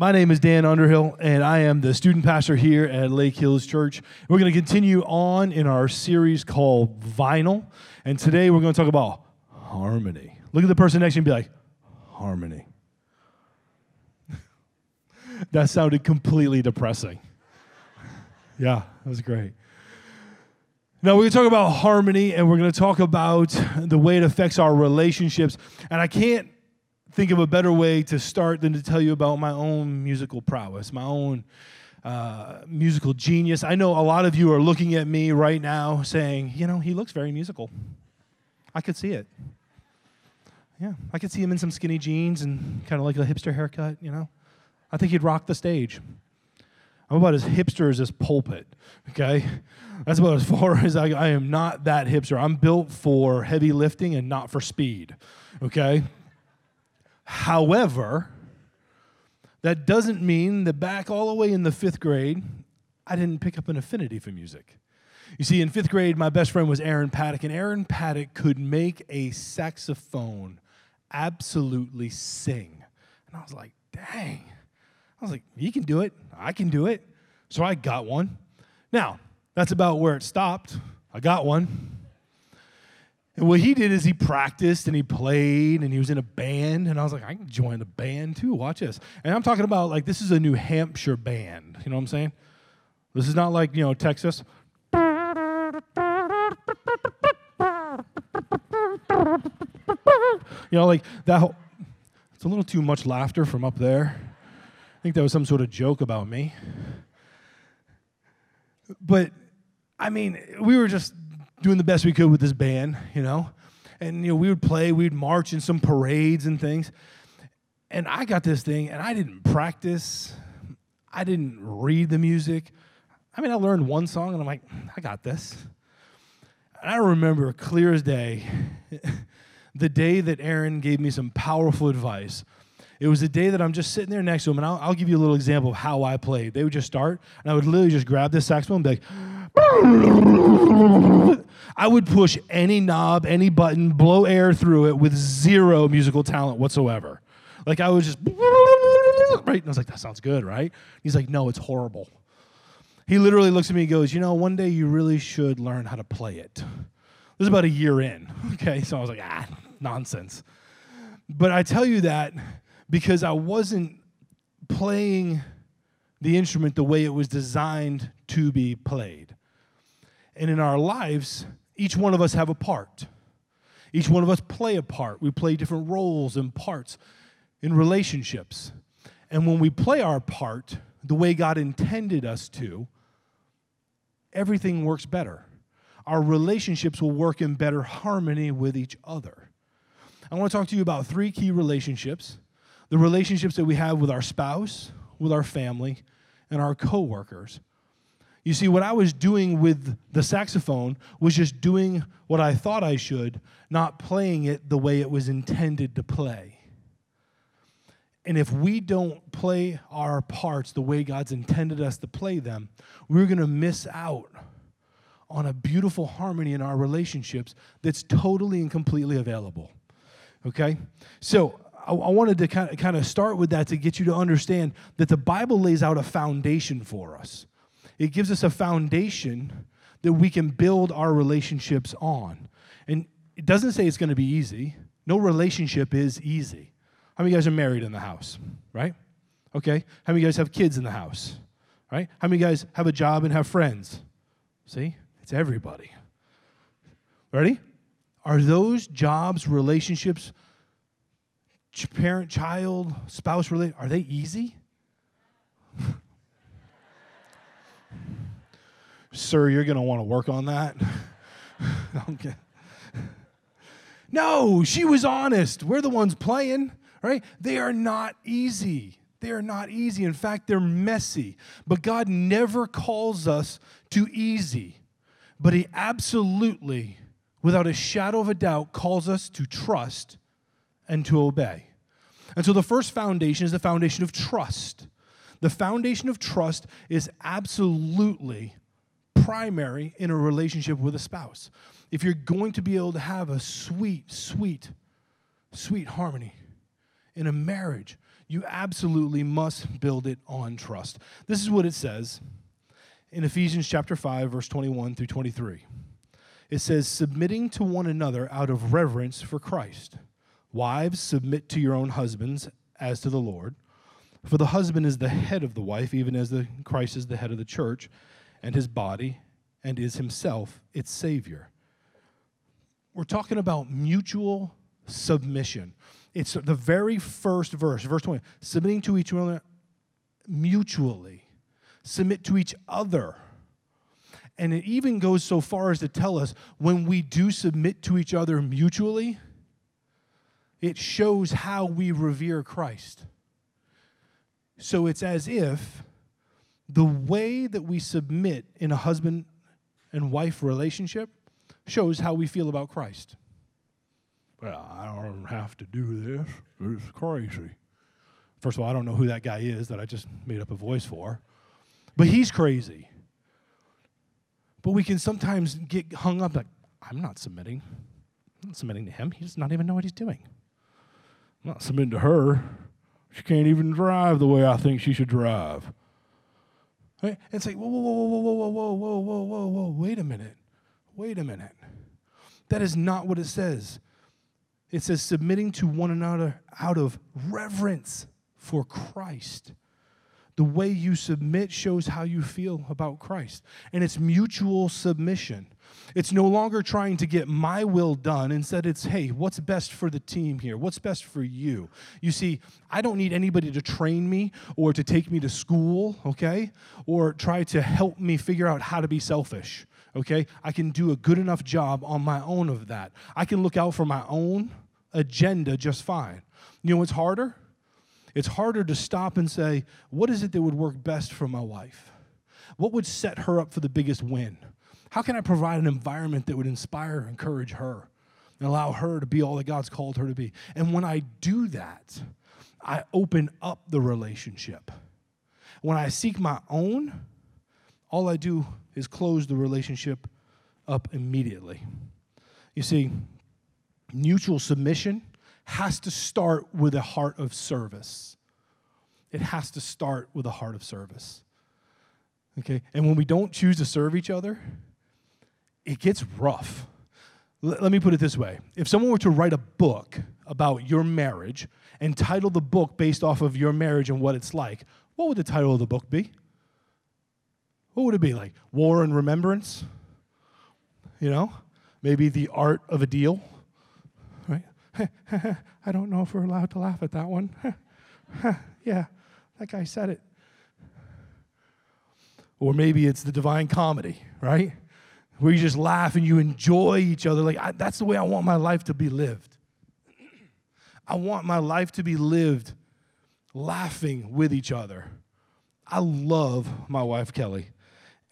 My name is Dan Underhill, and I am the student pastor here at Lake Hills Church. We're going to continue on in our series called Vinyl, and today we're going to talk about harmony. Look at the person next to you and be like, harmony. that sounded completely depressing. Yeah, that was great. Now, we're going to talk about harmony, and we're going to talk about the way it affects our relationships. And I can't think of a better way to start than to tell you about my own musical prowess, my own uh, musical genius. I know a lot of you are looking at me right now saying, you know, he looks very musical. I could see it. Yeah, I could see him in some skinny jeans and kind of like a hipster haircut, you know. I think he'd rock the stage. I'm about as hipster as this pulpit, okay? That's about as far as I, I am not that hipster. I'm built for heavy lifting and not for speed, okay? However, that doesn't mean that back all the way in the fifth grade, I didn't pick up an affinity for music. You see, in fifth grade, my best friend was Aaron Paddock, and Aaron Paddock could make a saxophone absolutely sing. And I was like, dang. I was like, he can do it. I can do it. So I got one. Now, that's about where it stopped. I got one. And what he did is he practiced and he played and he was in a band. And I was like, I can join the band too. Watch this. And I'm talking about like this is a New Hampshire band. You know what I'm saying? This is not like, you know, Texas. You know, like that whole, it's a little too much laughter from up there. I think that was some sort of joke about me. But I mean, we were just doing the best we could with this band, you know. And you know, we would play, we'd march in some parades and things. And I got this thing, and I didn't practice. I didn't read the music. I mean, I learned one song, and I'm like, I got this. And I remember clear as day the day that Aaron gave me some powerful advice. It was the day that I'm just sitting there next to him, and I'll, I'll, give you a little example of how I played. They would just start, and I would literally just grab this saxophone and be like, I would push any knob, any button, blow air through it with zero musical talent whatsoever. Like I was just right, and I was like, that sounds good, right? He's like, no, it's horrible. He literally looks at me and goes, you know, one day you really should learn how to play it. This is about a year in. Okay, so I was like, ah, nonsense. But I tell you that because I wasn't playing the instrument the way it was designed to be played. And in our lives, each one of us have a part. Each one of us play a part. We play different roles and parts in relationships. And when we play our part the way God intended us to, everything works better. Our relationships will work in better harmony with each other. I want to talk to you about three key relationships the relationships that we have with our spouse, with our family, and our coworkers. You see, what I was doing with the saxophone was just doing what I thought I should, not playing it the way it was intended to play. And if we don't play our parts the way God's intended us to play them, we're going to miss out on a beautiful harmony in our relationships that's totally and completely available. Okay? So, I, wanted to kind of, kind of start with that to get you to understand that the Bible lays out a foundation for us. It gives us a foundation that we can build our relationships on. And it doesn't say it's going to be easy. No relationship is easy. How many of you guys are married in the house, right? Okay. How many of you guys have kids in the house, right? How many of you guys have a job and have friends? See? It's everybody. Ready? Are those jobs, relationships, parent, child, spouse related, are they easy? Sir, you're going to want to work on that. No, she was honest. We're the ones playing, right? They are not easy. They are not easy. In fact, they're messy. But God never calls us to easy. But He absolutely, without a shadow of a doubt, calls us to trust and to obey. And so the first foundation is the foundation of trust. The foundation of trust is absolutely primary in a relationship with a spouse. If you're going to be able to have a sweet, sweet, sweet harmony in a marriage, You absolutely must build it on trust. This is what it says in Ephesians chapter 5 verse 21 through 23. It says submitting to one another out of reverence for Christ. Wives submit to your own husbands as to the Lord. For the husband is the head of the wife even as the Christ is the head of the church and his body and is himself its savior. We're talking about mutual submission. It's the very first verse, verse 20. Submitting to each other mutually. Submit to each other. And it even goes so far as to tell us when we do submit to each other mutually, it shows how we revere Christ. So it's as if the way that we submit in a husband and wife relationship shows how we feel about Christ. Well, I don't have to do this. It's crazy. First of all, I don't know who that guy is that I just made up a voice for, but he's crazy. But we can sometimes get hung up like, I'm not submitting. I'm not submitting to him. He does not even know what he's doing. I'm not submitting to her. She can't even drive the way I think she should drive. Right? It's like, whoa whoa, whoa, whoa, whoa, whoa, whoa, whoa, whoa, whoa, whoa, wait a minute. Wait a minute. That is not what it says. It says submitting to one another out of reverence for Christ. The way you submit shows how you feel about Christ. And it's mutual submission. It's no longer trying to get my will done. Instead, it's, hey, what's best for the team here? What's best for you? You see, I don't need anybody to train me or to take me to school, okay? Or try to help me figure out how to be selfish, okay? I can do a good enough job on my own of that. I can look out for my own agenda just fine. You know what's harder? It's harder to stop and say, what is it that would work best for my wife? What would set her up for the biggest win? How can I provide an environment that would inspire, encourage her, and allow her to be all that God's called her to be? And when I do that, I open up the relationship. When I seek my own, all I do is close the relationship up immediately. You see, mutual submission has to start with a heart of service. It has to start with a heart of service. Okay? And when we don't choose to serve each other, it gets rough. L- let me put it this way if someone were to write a book about your marriage and title the book based off of your marriage and what it's like, what would the title of the book be? What would it be? Like War and Remembrance? You know? Maybe The Art of a Deal? Right? I don't know if we're allowed to laugh at that one. yeah, that guy said it. Or maybe it's the divine comedy, right? Where you just laugh and you enjoy each other. Like, I, that's the way I want my life to be lived. I want my life to be lived laughing with each other. I love my wife, Kelly.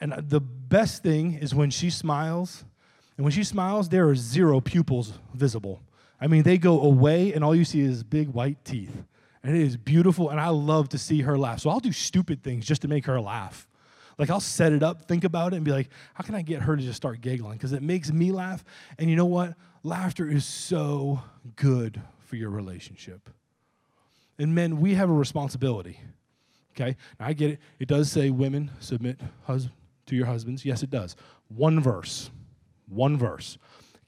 And the best thing is when she smiles, and when she smiles, there are zero pupils visible. I mean, they go away, and all you see is big white teeth. And it is beautiful, and I love to see her laugh. So I'll do stupid things just to make her laugh. Like I'll set it up, think about it, and be like, how can I get her to just start giggling? Because it makes me laugh. And you know what? Laughter is so good for your relationship. And men, we have a responsibility. Okay? Now I get it. It does say women submit hus- to your husbands. Yes, it does. One verse. One verse.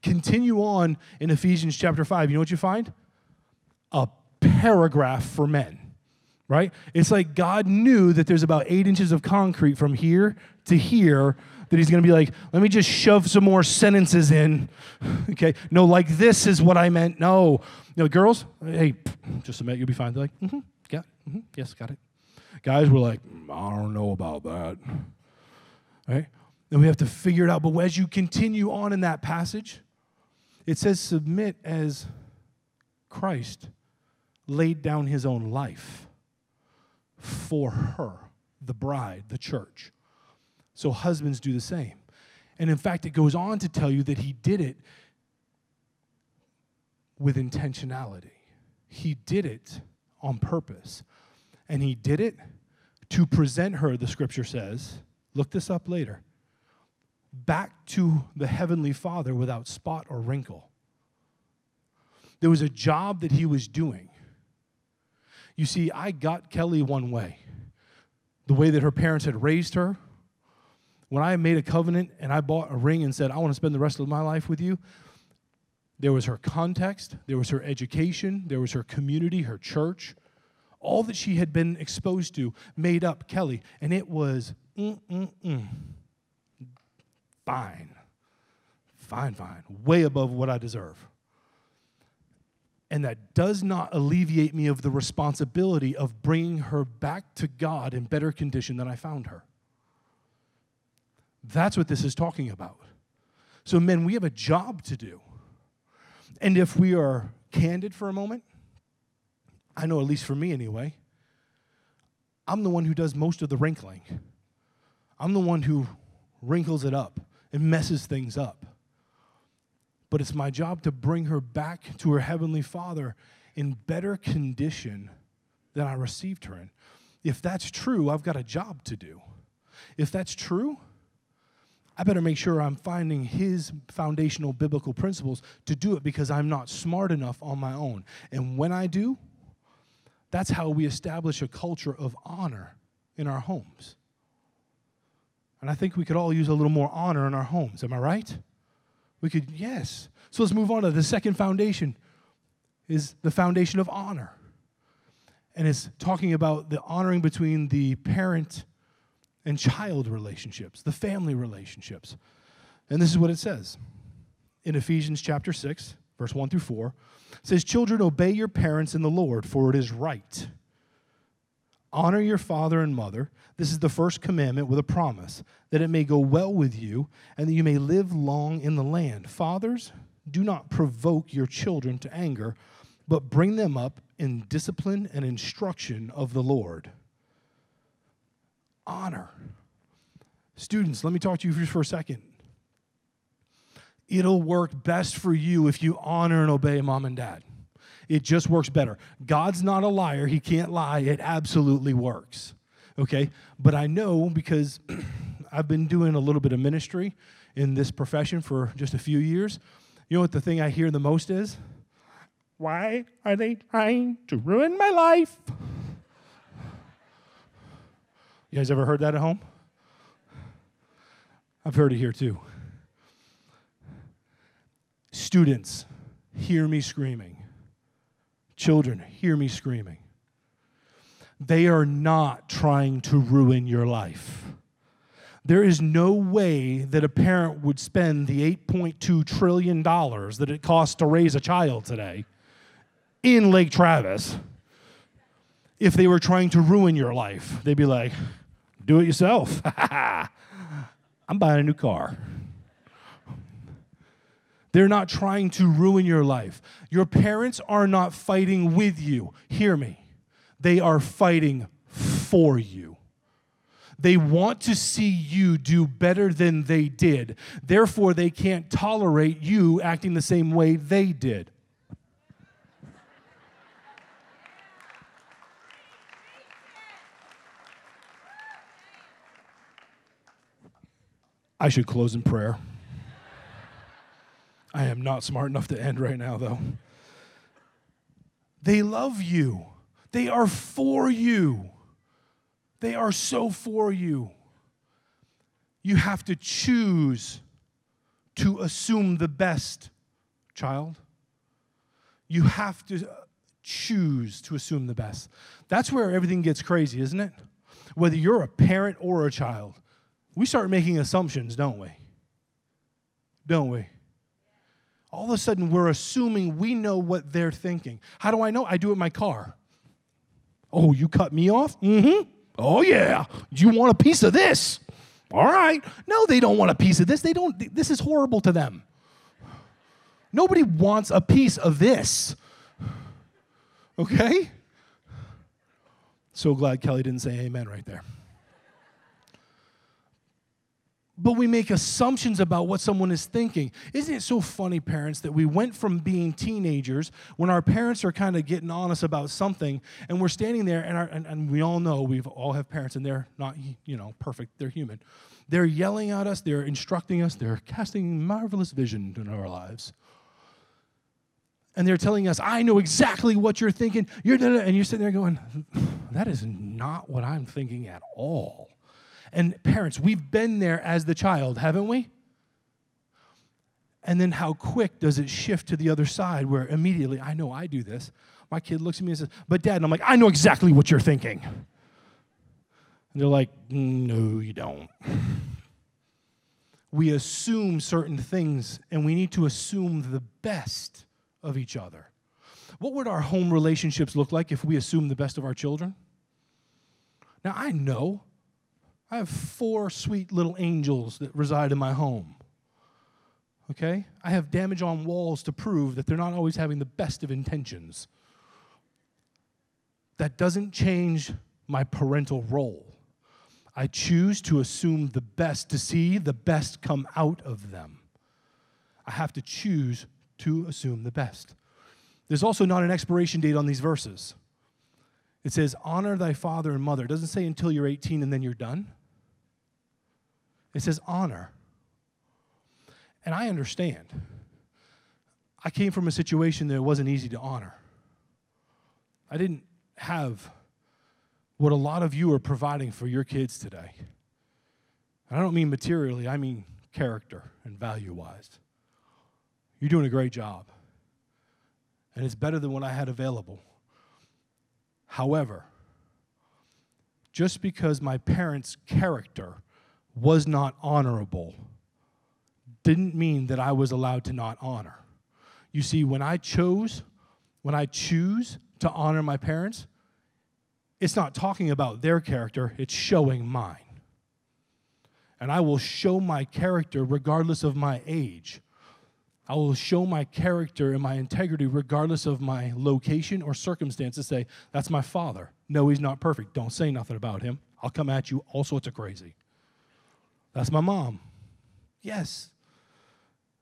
Continue on in Ephesians chapter 5. You know what you find? A paragraph for men, right? It's like God knew that there's about eight inches of concrete from here to here that he's going to be like, let me just shove some more sentences in. okay, no, like this is what I meant. No, no, girls, hey, just admit you'll be fine. They're like, mm-hmm, yeah, mm-hmm, yes, got it. Guys were like, I don't know about that. Right? And we have to figure it out. But as you continue on in that passage, it says, submit as Christ laid down his own life for her, the bride, the church. So husbands do the same. And in fact, it goes on to tell you that he did it with intentionality. He did it on purpose. And he did it to present her, the scripture says. Look this up later back to the Heavenly Father without spot or wrinkle. There was a job that he was doing. You see, I got Kelly one way the way that her parents had raised her. When I made a covenant and I bought a ring and said, I want to spend the rest of my life with you, there was her context, there was her education, there was her community, her church. All that she had been exposed to made up Kelly, and it was mm-mm-mm. fine. Fine, fine. Way above what I deserve. And that does not alleviate me of the responsibility of bringing her back to God in better condition than I found her. That's what this is talking about. So, men, we have a job to do. And if we are candid for a moment, I know, at least for me anyway, I'm the one who does most of the wrinkling. I'm the one who wrinkles it up and messes things up. But it's my job to bring her back to her Heavenly Father in better condition than I received her in. If that's true, I've got a job to do. If that's true, I better make sure I'm finding his foundational biblical principles to do it because I'm not smart enough on my own. And when I do, that's how we establish a culture of honor in our homes. And I think we could all use a little more honor in our homes. Am I right? We could, yes. So let's move on to the second foundation is the foundation of honor. And it's talking about the honoring between the parent and child relationships, the family relationships. And this is what it says in Ephesians chapter 6, verse 1 through 4. It says, Children, obey your parents in the Lord, for it is right. Honor your father and mother. This is the first commandment with a promise, that it may go well with you and that you may live long in the land. Fathers, do not provoke your children to anger, but bring them up in discipline and instruction of the Lord honor. Students, let me talk to you for a second. It'll work best for you if you honor and obey mom and dad. It just works better. God's not a liar, He can't lie. It absolutely works. Okay? But I know because I've been doing a little bit of ministry in this profession for just a few years. You know what the thing I hear the most is? Why are they trying to ruin my life? You guys ever heard that at home? I've heard it here too. Students, hear me screaming. Children, hear me screaming. They are not trying to ruin your life. There is no way that a parent would spend the $8.2 trillion that it costs to raise a child today in Lake Travis if they were trying to ruin your life. They'd be like, do it yourself. I'm buying a new car. They're not trying to ruin your life. Your parents are not fighting with you. Hear me. They are fighting for you. They want to see you do better than they did. Therefore, they can't tolerate you acting the same way they did. I should close in prayer. I am not smart enough to end right now, though. They love you, they are for you. They are so for you. You have to choose to assume the best, child. You have to uh, choose to assume the best. That's where everything gets crazy, isn't it? Whether you're a parent or a child we start making assumptions, don't we? Don't we? All of a sudden, we're assuming we know what they're thinking. How do I know? I do it in my car. Oh, you cut me off? Mm hmm. Oh, yeah. You want a piece of this? All right. No, they don't want a piece of this. They don't. This is horrible to them. Nobody wants a piece of this. Okay? So glad Kelly didn't say amen right there but we make assumptions about what someone is thinking. Isn't it so funny, parents, that we went from being teenagers when our parents are kind of getting on us about something, and we're standing there, and, our, and, and we all know we all have parents, and they're not, you know, perfect. They're human. They're yelling at us. They're instructing us. They're casting marvelous vision in our lives. and they're telling us, I know exactly what you're thinking. You're and you're sitting there going, that is not what I'm thinking at all. And parents, we've been there as the child, haven't we? And then how quick does it shift to the other side where immediately, I know I do this. My kid looks at me and says, But dad, and I'm like, I know exactly what you're thinking. And they're like, No, you don't. We assume certain things, and we need to assume the best of each other. What would our home relationships look like if we assume the best of our children? Now, I know I have four sweet little angels that reside in my home. Okay? I have damage on walls to prove that they're not always having the best of intentions. That doesn't change my parental role. I choose to assume the best, to see the best come out of them. I have to choose to assume the best. There's also not an expiration date on these verses. It says, honor thy father and mother. It doesn't say until you're 18 and then you're done. It says honor. And I understand. I came from a situation that it wasn't easy to honor. I didn't have what a lot of you are providing for your kids today. And I don't mean materially, I mean character and value wise. You're doing a great job. And it's better than what I had available. However, just because my parents' character was not honorable didn't mean that I was allowed to not honor. You see, when I chose, when I choose to honor my parents, it's not talking about their character, it's showing mine. And I will show my character regardless of my age. I will show my character and my integrity regardless of my location or circumstances. Say, that's my father. No, he's not perfect. Don't say nothing about him. I'll come at you all sorts of crazy. That's my mom. Yes,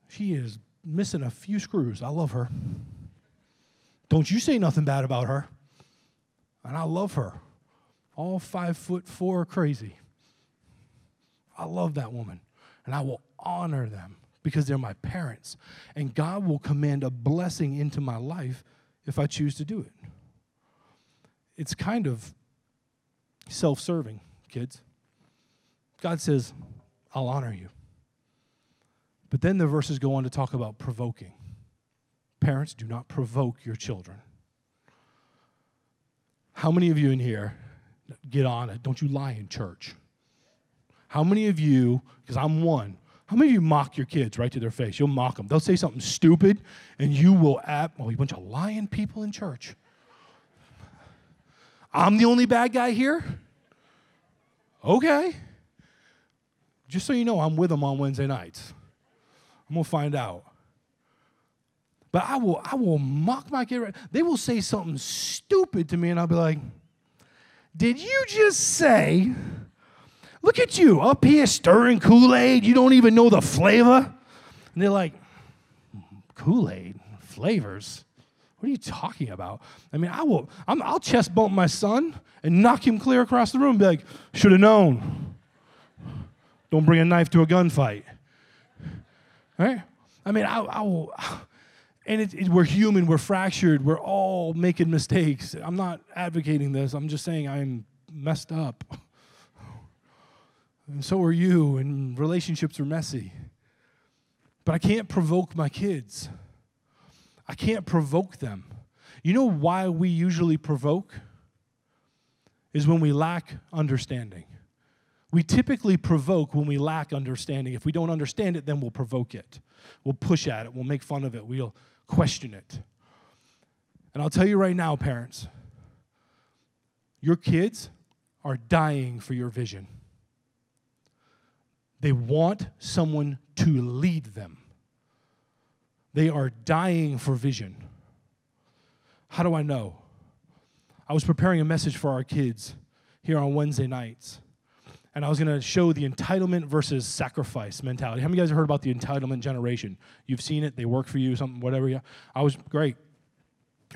she is missing a few screws. I love her. Don't you say nothing bad about her. And I love her. All five foot four crazy. I love that woman. And I will honor them because they're my parents. And God will command a blessing into my life if I choose to do it. It's kind of self serving, kids. God says, I'll honor you. But then the verses go on to talk about provoking. Parents, do not provoke your children. How many of you in here get on it? Don't you lie in church? How many of you, because I'm one, how many of you mock your kids right to their face? You'll mock them. They'll say something stupid, and you will act, oh, you bunch of lying people in church. I'm the only bad guy here? Okay. Just so you know, I'm with them on Wednesday nights. I'm gonna find out. But I will, I will mock my kid. They will say something stupid to me, and I'll be like, Did you just say, look at you up here stirring Kool-Aid, you don't even know the flavor? And they're like, Kool-Aid, flavors? What are you talking about? I mean, I will, i will chest bump my son and knock him clear across the room be like, should have known. Don't bring a knife to a gunfight. Right? I mean, I, I will, and it, it, we're human, we're fractured, we're all making mistakes. I'm not advocating this, I'm just saying I'm messed up. And so are you, and relationships are messy. But I can't provoke my kids. I can't provoke them. You know why we usually provoke? Is when we lack understanding. We typically provoke when we lack understanding. If we don't understand it, then we'll provoke it. We'll push at it. We'll make fun of it. We'll question it. And I'll tell you right now, parents, your kids are dying for your vision. They want someone to lead them. They are dying for vision. How do I know? I was preparing a message for our kids here on Wednesday nights and I was going to show the entitlement versus sacrifice mentality. How many of you guys have heard about the entitlement generation? You've seen it, they work for you, something, whatever. Yeah, I was great.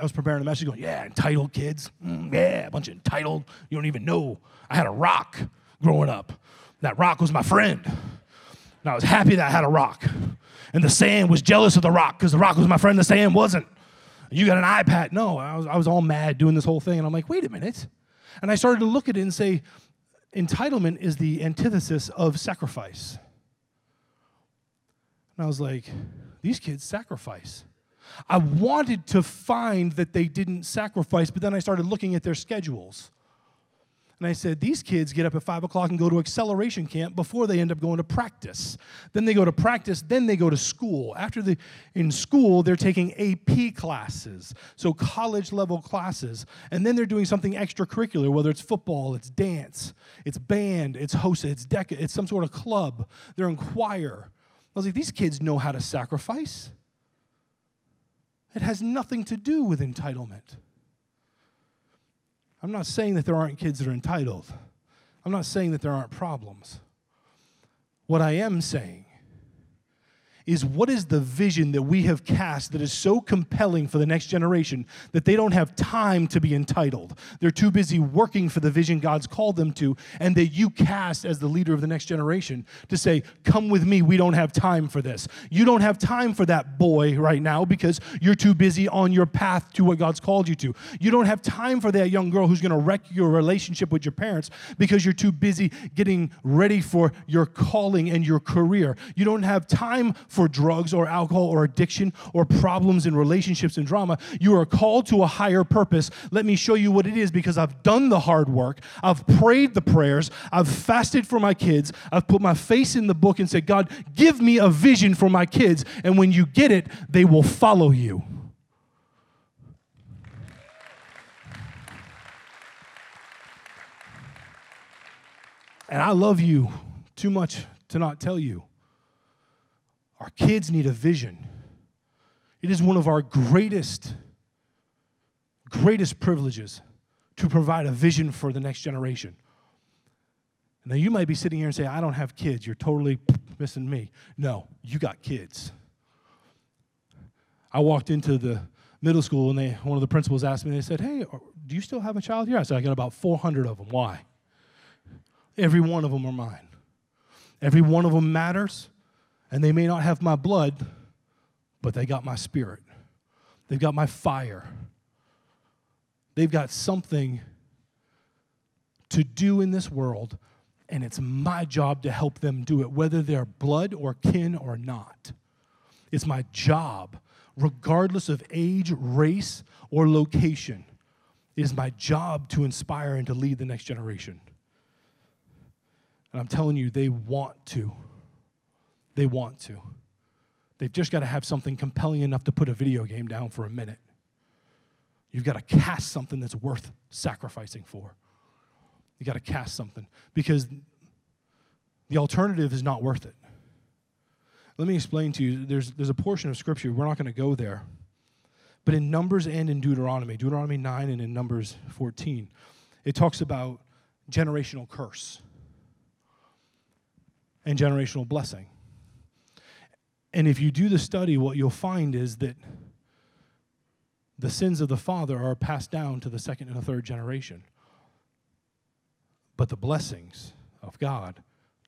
I was preparing a message going, yeah, entitled kids. Mm, yeah, a bunch of entitled. You don't even know. I had a rock growing up. That rock was my friend. And I was happy that I had a rock. And the sand was jealous of the rock because the rock was my friend, the sand wasn't. You got an iPad. No, I was, I was all mad doing this whole thing. And I'm like, wait a minute. And I started to look at it and say, entitlement is the antithesis of sacrifice. And I was like, these kids sacrifice. I wanted to find that they didn't sacrifice, but then I started looking at their schedules. And I said, These kids get up at five o'clock and go to acceleration camp before they end up going to practice. Then they go to practice, then they go to school. After the in school, they're taking AP classes, so college level classes. And then they're doing something extracurricular, whether it's football, it's dance, it's band, it's HOSA, it's DECA, it's some sort of club. They're in choir. I was like, these kids know how to sacrifice. It has nothing to do with entitlement. I'm not saying that there aren't kids that are entitled. I'm not saying that there aren't problems. What I am saying is what is the vision that we have cast that is so compelling for the next generation that they don't have time to be entitled? They're too busy working for the vision God's called them to, and that you cast as the leader of the next generation to say, Come with me, we don't have time for this. You don't have time for that boy right now because you're too busy on your path to what God's called you to. You don't have time for that young girl who's going to wreck your relationship with your parents because you're too busy getting ready for your calling and your career. You don't have time for drugs or alcohol or addiction or problems in relationships and drama. You are called to a higher purpose. Let me show you what it is because I've done the hard work. I've prayed the prayers. I've fasted for my kids. I've put my face in the book and said, God, give me a vision for my kids. And when you get it, they will follow you. And I love you too much to not tell you. Our kids need a vision. It is one of our greatest, greatest privileges to provide a vision for the next generation. Now, you might be sitting here and say, I don't have kids. You're totally missing me. No, you got kids. I walked into the middle school and they, one of the principals asked me, they said, Hey, do you still have a child here? I said, I got about 400 of them. Why? Every one of them are mine. Every one of them matters. And they may not have my blood, but they got my spirit. They've got my fire. They've got something to do in this world, and it's my job to help them do it, whether they're blood or kin or not. It's my job, regardless of age, race, or location. It is my job to inspire and to lead the next generation. And I'm telling you, they want to. They want to. They've just got to have something compelling enough to put a video game down for a minute. You've got to cast something that's worth sacrificing for. You've got to cast something because the alternative is not worth it. Let me explain to you. There's, there's a portion of Scripture, we're not going to go there. But in Numbers and in Deuteronomy, Deuteronomy 9 and in Numbers 14, it talks about generational curse and generational blessing. And if you do the study, what you'll find is that the sins of the father are passed down to the second and the third generation. But the blessings of God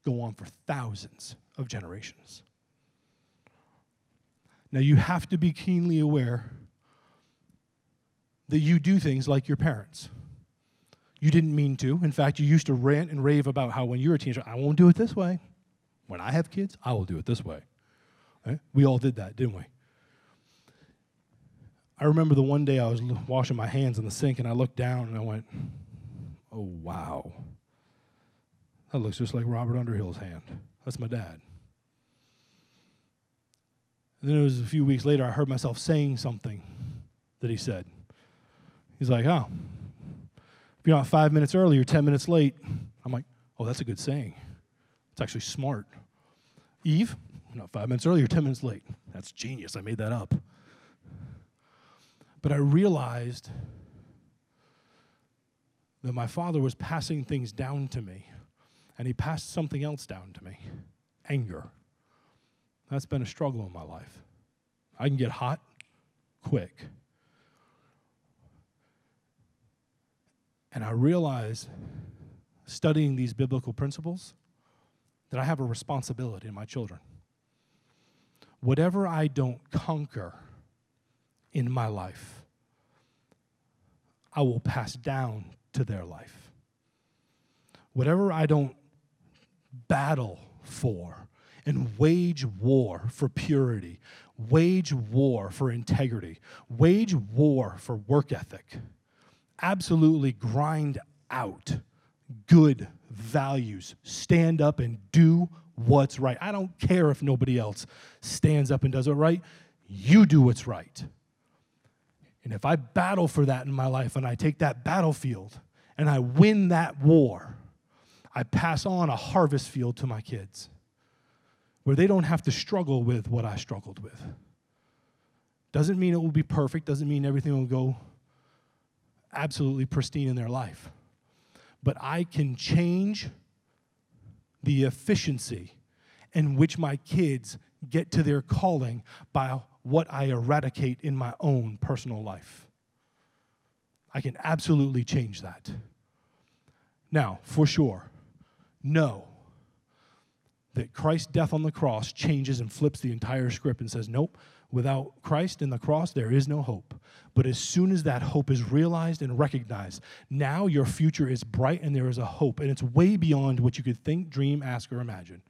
go on for thousands of generations. Now, you have to be keenly aware that you do things like your parents. You didn't mean to. In fact, you used to rant and rave about how when you were a teenager, I won't do it this way. When I have kids, I will do it this way. Right? We all did that, didn't we? I remember the one day I was washing my hands in the sink and I looked down and I went, oh, wow. That looks just like Robert Underhill's hand. That's my dad. And then it was a few weeks later, I heard myself saying something that he said. He's like, oh, if you're not five minutes early, you're 10 minutes late. I'm like, oh, that's a good saying. It's actually smart. Eve, not five minutes earlier, 10 minutes late. That's genius. I made that up. But I realized that my father was passing things down to me, and he passed something else down to me anger. That's been a struggle in my life. I can get hot quick. And I realized, studying these biblical principles, that I have a responsibility in my children whatever I don't conquer in my life, I will pass down to their life. Whatever I don't battle for and wage war for purity, wage war for integrity, wage war for work ethic, absolutely grind out good values, stand up and do what's right. I don't care if nobody else stands up and does it right. You do what's right. And if I battle for that in my life and I take that battlefield and I win that war, I pass on a harvest field to my kids where they don't have to struggle with what I struggled with. Doesn't mean it will be perfect, doesn't mean everything will go absolutely pristine in their life. But I can change the efficiency in which my kids get to their calling by what I eradicate in my own personal life. I can absolutely change that. Now, for sure, know that Christ's death on the cross changes and flips the entire script and says, nope, without Christ and the cross, there is no hope. But as soon as that hope is realized and recognized, now your future is bright and there is a hope. And it's way beyond what you could think, dream, ask, or imagine.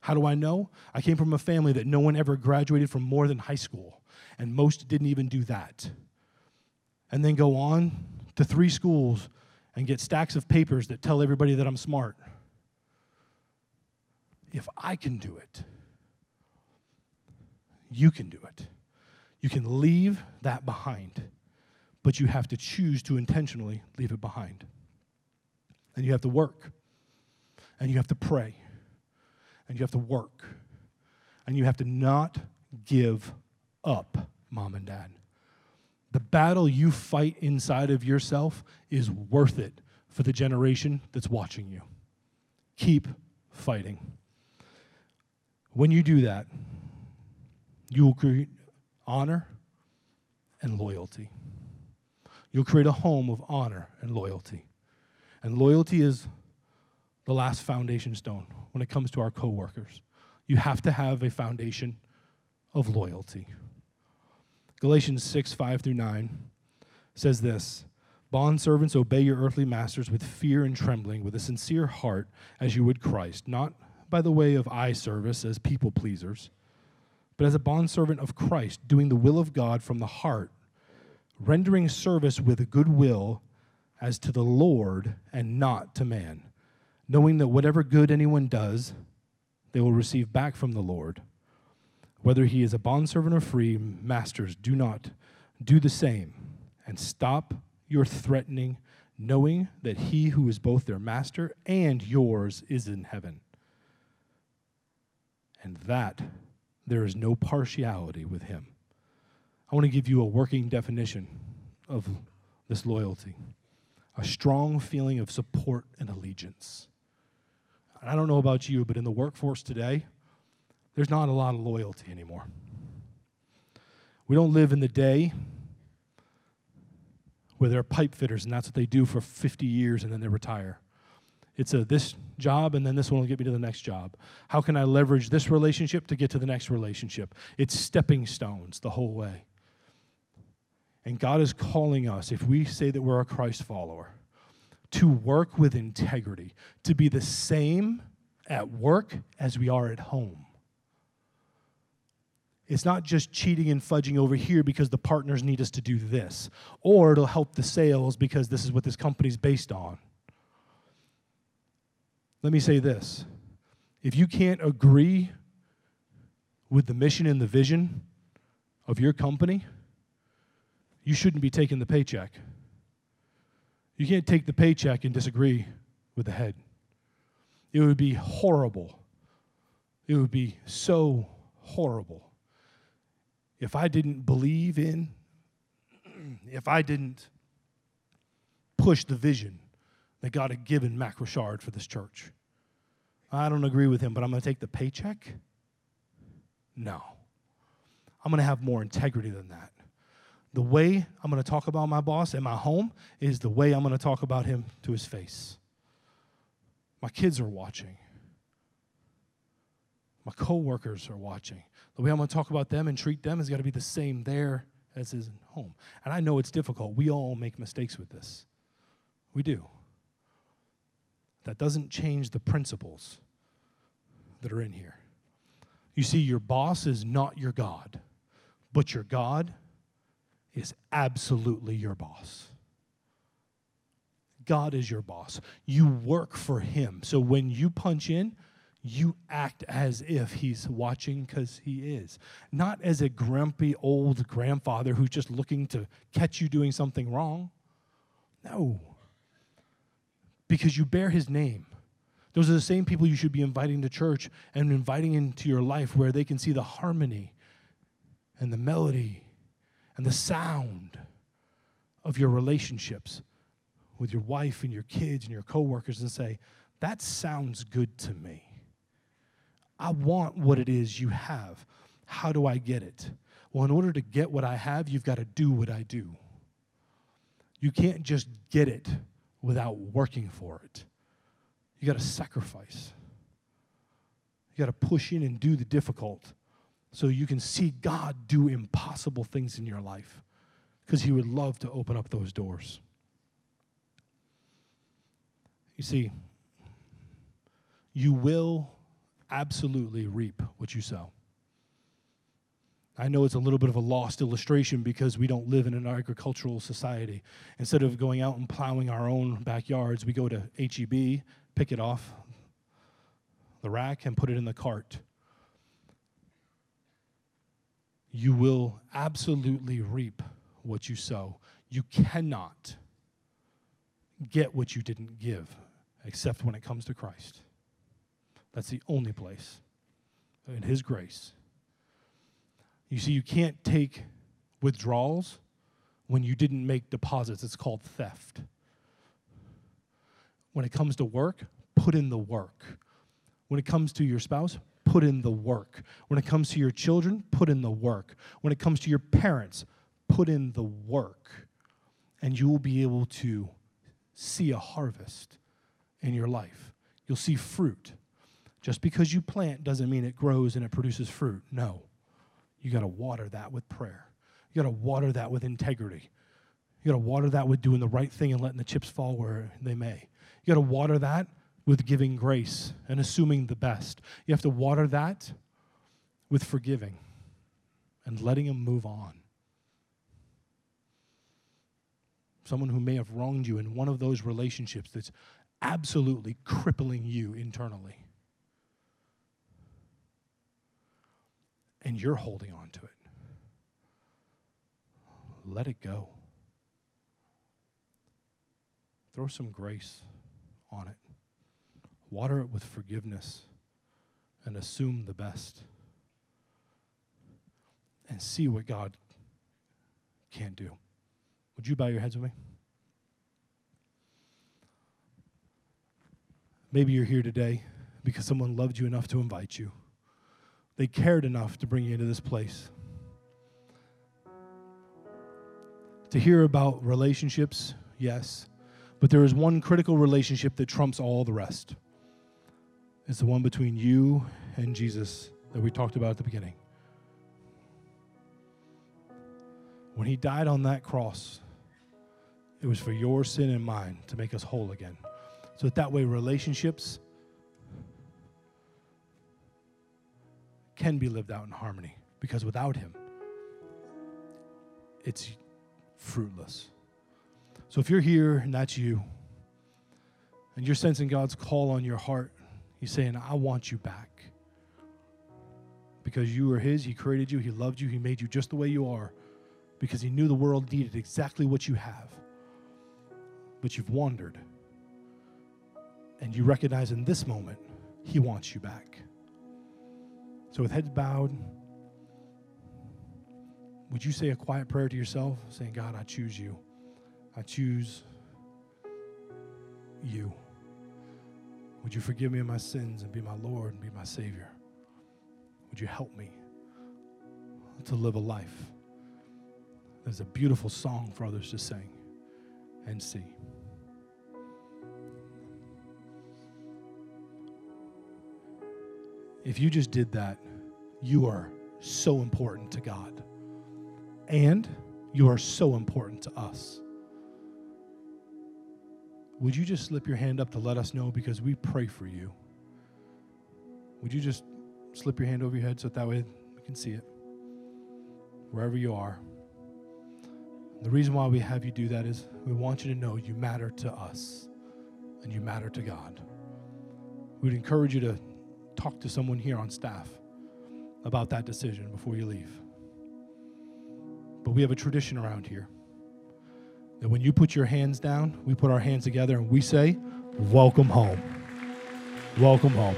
How do I know? I came from a family that no one ever graduated from more than high school, and most didn't even do that. And then go on to three schools and get stacks of papers that tell everybody that I'm smart. If I can do it, you can do it. You can leave that behind, but you have to choose to intentionally leave it behind. And you have to work, and you have to pray, and you have to work, and you have to not give up, mom and dad. The battle you fight inside of yourself is worth it for the generation that's watching you. Keep fighting. When you do that, you will create honor and loyalty. You'll create a home of honor and loyalty. And loyalty is the last foundation stone when it comes to our coworkers. You have to have a foundation of loyalty. Galatians 6, 5 through 9 says this Bondservants, obey your earthly masters with fear and trembling, with a sincere heart, as you would Christ, not by the way of eye service as people pleasers, but as a bondservant of Christ, doing the will of God from the heart, rendering service with a good will as to the Lord and not to man, knowing that whatever good anyone does, they will receive back from the Lord. Whether he is a bondservant or free, masters, do not do the same, and stop your threatening, knowing that he who is both their master and yours is in heaven. And that there is no partiality with him. I want to give you a working definition of this loyalty a strong feeling of support and allegiance. And I don't know about you, but in the workforce today, there's not a lot of loyalty anymore. We don't live in the day where they're pipe fitters and that's what they do for 50 years and then they retire. It's a this job and then this one will get me to the next job. How can I leverage this relationship to get to the next relationship? It's stepping stones the whole way. And God is calling us, if we say that we're a Christ follower, to work with integrity, to be the same at work as we are at home. It's not just cheating and fudging over here because the partners need us to do this, or it'll help the sales because this is what this company's based on. Let me say this if you can't agree with the mission and the vision of your company, you shouldn't be taking the paycheck. You can't take the paycheck and disagree with the head. It would be horrible. It would be so horrible if I didn't believe in, if I didn't push the vision that God had given Mac Richard for this church. I don't agree with him, but I'm going to take the paycheck? No. I'm going to have more integrity than that. The way I'm going to talk about my boss at my home is the way I'm going to talk about him to his face. My kids are watching. My coworkers are watching. The way I'm going to talk about them and treat them has got to be the same there as his home. And I know it's difficult. We all make mistakes with this. We do. That doesn't change the principles that are in here. You see, your boss is not your God, but your God is absolutely your boss. God is your boss. You work for Him. So when you punch in, you act as if He's watching because He is. Not as a grumpy old grandfather who's just looking to catch you doing something wrong. No. Because you bear His name. Those are the same people you should be inviting to church and inviting into your life where they can see the harmony and the melody and the sound of your relationships with your wife and your kids and your coworkers and say, That sounds good to me. I want what it is you have. How do I get it? Well, in order to get what I have, you've got to do what I do. You can't just get it without working for it. You got to sacrifice. You got to push in and do the difficult so you can see God do impossible things in your life because He would love to open up those doors. You see, you will absolutely reap what you sow. I know it's a little bit of a lost illustration because we don't live in an agricultural society. Instead of going out and plowing our own backyards, we go to HEB, pick it off the rack, and put it in the cart. You will absolutely reap what you sow. You cannot get what you didn't give except when it comes to Christ. That's the only place in His grace. You see, you can't take withdrawals when you didn't make deposits. It's called theft. When it comes to work, put in the work. When it comes to your spouse, put in the work. When it comes to your children, put in the work. When it comes to your parents, put in the work. And you will be able to see a harvest in your life. You'll see fruit. Just because you plant doesn't mean it grows and it produces fruit. No. You got to water that with prayer. You got to water that with integrity. You got to water that with doing the right thing and letting the chips fall where they may. You got to water that with giving grace and assuming the best. You have to water that with forgiving and letting them move on. Someone who may have wronged you in one of those relationships that's absolutely crippling you internally. And you're holding on to it. Let it go. Throw some grace on it. Water it with forgiveness and assume the best. And see what God can do. Would you bow your heads with me? Maybe you're here today because someone loved you enough to invite you. They cared enough to bring you into this place. To hear about relationships, yes, but there is one critical relationship that trumps all the rest. It's the one between you and Jesus that we talked about at the beginning. When he died on that cross, it was for your sin and mine to make us whole again. So that, that way relationships can be lived out in harmony because without him it's fruitless. So if you're here and that's you and you're sensing God's call on your heart, he's saying, "I want you back." Because you are his, he created you, he loved you, he made you just the way you are because he knew the world needed exactly what you have. But you've wandered and you recognize in this moment, He wants you back. So, with heads bowed, would you say a quiet prayer to yourself, saying, God, I choose you. I choose you. Would you forgive me of my sins and be my Lord and be my Savior? Would you help me to live a life? There's a beautiful song for others to sing and see. If you just did that, you are so important to God. And You are so important to us. Would you just slip your hand up to let us know because we pray for you? Would you just slip your hand over your head so that way we can see it? Wherever you are. The reason why we have you do that is we want you to know you matter to us and you matter to God. We'd encourage you to talk to someone here on staff about that decision before you leave. But we have a tradition around here that when you put your hands down, we put our hands together and we say, Welcome home. Welcome home.